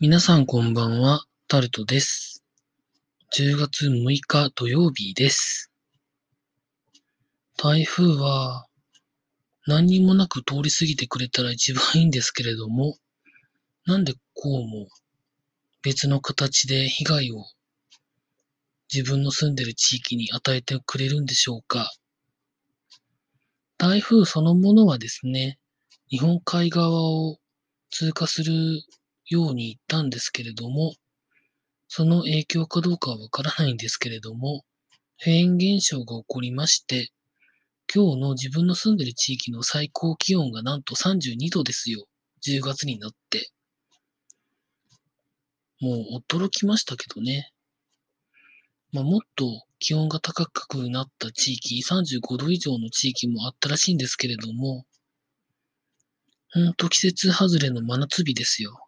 皆さんこんばんは、タルトです。10月6日土曜日です。台風は何にもなく通り過ぎてくれたら一番いいんですけれども、なんでこうも別の形で被害を自分の住んでる地域に与えてくれるんでしょうか。台風そのものはですね、日本海側を通過するように言ったんですけれども、その影響かどうかはわからないんですけれども、フェーン現象が起こりまして、今日の自分の住んでる地域の最高気温がなんと32度ですよ。10月になって。もう驚きましたけどね。まあ、もっと気温が高くなった地域、35度以上の地域もあったらしいんですけれども、ほんと季節外れの真夏日ですよ。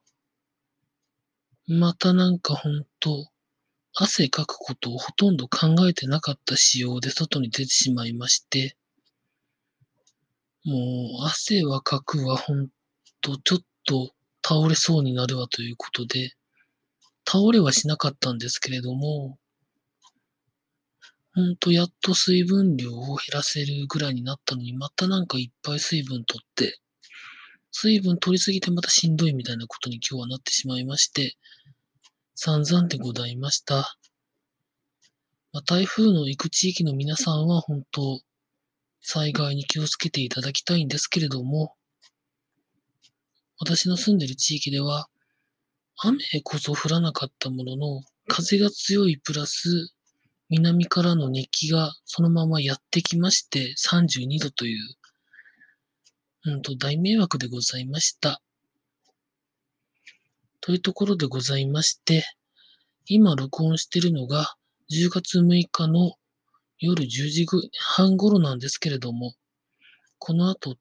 またなんかほんと、汗かくことをほとんど考えてなかった仕様で外に出てしまいまして、もう汗はかくわ、ほんと、ちょっと倒れそうになるわということで、倒れはしなかったんですけれども、ほんとやっと水分量を減らせるぐらいになったのに、またなんかいっぱい水分取って、水分取りすぎてまたしんどいみたいなことに今日はなってしまいまして、散々でございました。まあ、台風の行く地域の皆さんは本当、災害に気をつけていただきたいんですけれども、私の住んでる地域では、雨こそ降らなかったものの、風が強いプラス、南からの熱気がそのままやってきまして、32度という、うんと大迷惑でございました。というところでございまして、今録音しているのが10月6日の夜10時半頃なんですけれども、この後、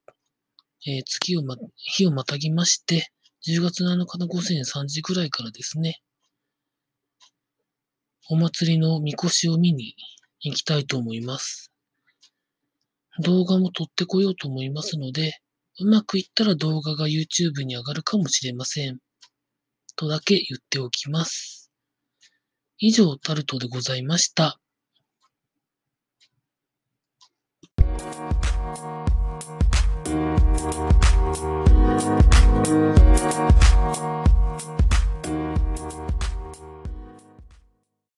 えー月をま、日をまたぎまして、10月7日の午前3時ぐらいからですね、お祭りのみこしを見に行きたいと思います。動画も撮ってこようと思いますので、うまくいったら動画が YouTube に上がるかもしれません。とだけ言っておきます。以上、タルトでございました。